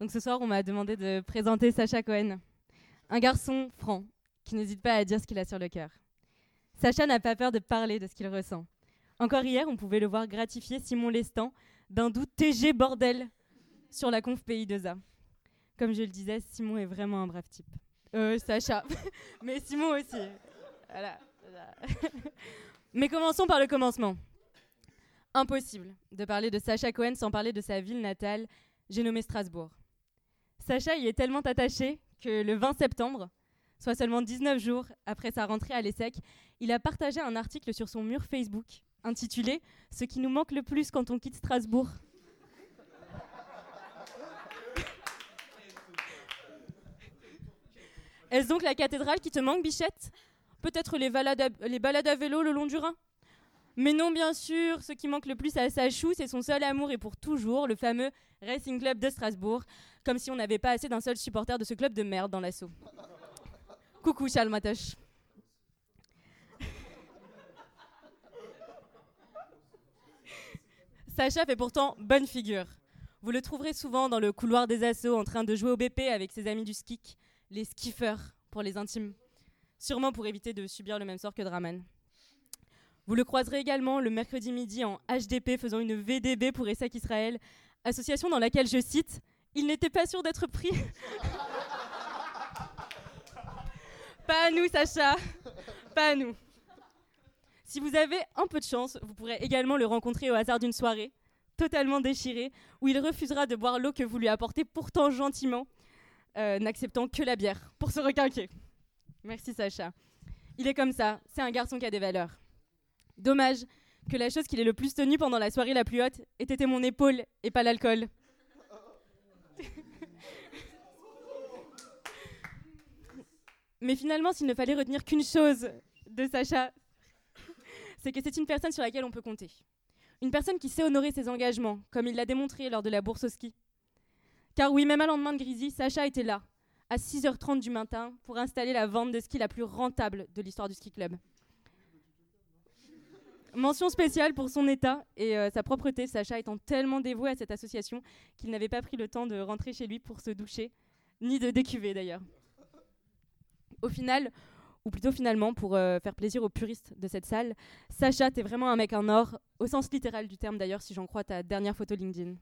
Donc ce soir, on m'a demandé de présenter Sacha Cohen, un garçon franc qui n'hésite pas à dire ce qu'il a sur le cœur. Sacha n'a pas peur de parler de ce qu'il ressent. Encore hier, on pouvait le voir gratifier Simon Lestan d'un doux TG bordel sur la conf Pays 2A. Comme je le disais, Simon est vraiment un brave type. Euh, Sacha. Mais Simon aussi. Mais commençons par le commencement. Impossible de parler de Sacha Cohen sans parler de sa ville natale, j'ai nommé Strasbourg. Sacha y est tellement attaché que le 20 septembre, soit seulement 19 jours après sa rentrée à l'ESSEC, il a partagé un article sur son mur Facebook intitulé Ce qui nous manque le plus quand on quitte Strasbourg. Est-ce donc la cathédrale qui te manque, Bichette? Peut-être les, les balades à vélo le long du Rhin? Mais non, bien sûr, ce qui manque le plus à Sachou, c'est son seul amour et pour toujours, le fameux Racing Club de Strasbourg, comme si on n'avait pas assez d'un seul supporter de ce club de merde dans l'assaut. Coucou Charles Matoche. Sacha fait pourtant bonne figure. Vous le trouverez souvent dans le couloir des assauts en train de jouer au BP avec ses amis du skik, les skiffers pour les intimes. Sûrement pour éviter de subir le même sort que Draman. Vous le croiserez également le mercredi midi en HDP faisant une VDB pour ESSEC Israël, association dans laquelle, je cite, il n'était pas sûr d'être pris. pas à nous, Sacha. Pas à nous. Si vous avez un peu de chance, vous pourrez également le rencontrer au hasard d'une soirée, totalement déchiré, où il refusera de boire l'eau que vous lui apportez pourtant gentiment, euh, n'acceptant que la bière pour se requinquer. Merci Sacha. Il est comme ça, c'est un garçon qui a des valeurs. Dommage que la chose qu'il ait le plus tenue pendant la soirée la plus haute ait été mon épaule et pas l'alcool. Mais finalement, s'il ne fallait retenir qu'une chose de Sacha, c'est que c'est une personne sur laquelle on peut compter. Une personne qui sait honorer ses engagements, comme il l'a démontré lors de la bourse au ski. Car oui, même à lendemain de Grisy, Sacha était là, à 6h30 du matin, pour installer la vente de ski la plus rentable de l'histoire du ski club. Mention spéciale pour son état et euh, sa propreté, Sacha étant tellement dévoué à cette association qu'il n'avait pas pris le temps de rentrer chez lui pour se doucher, ni de décuver d'ailleurs. Au final, ou plutôt finalement, pour euh, faire plaisir aux puristes de cette salle, Sacha, t'es vraiment un mec en or, au sens littéral du terme d'ailleurs, si j'en crois ta dernière photo LinkedIn.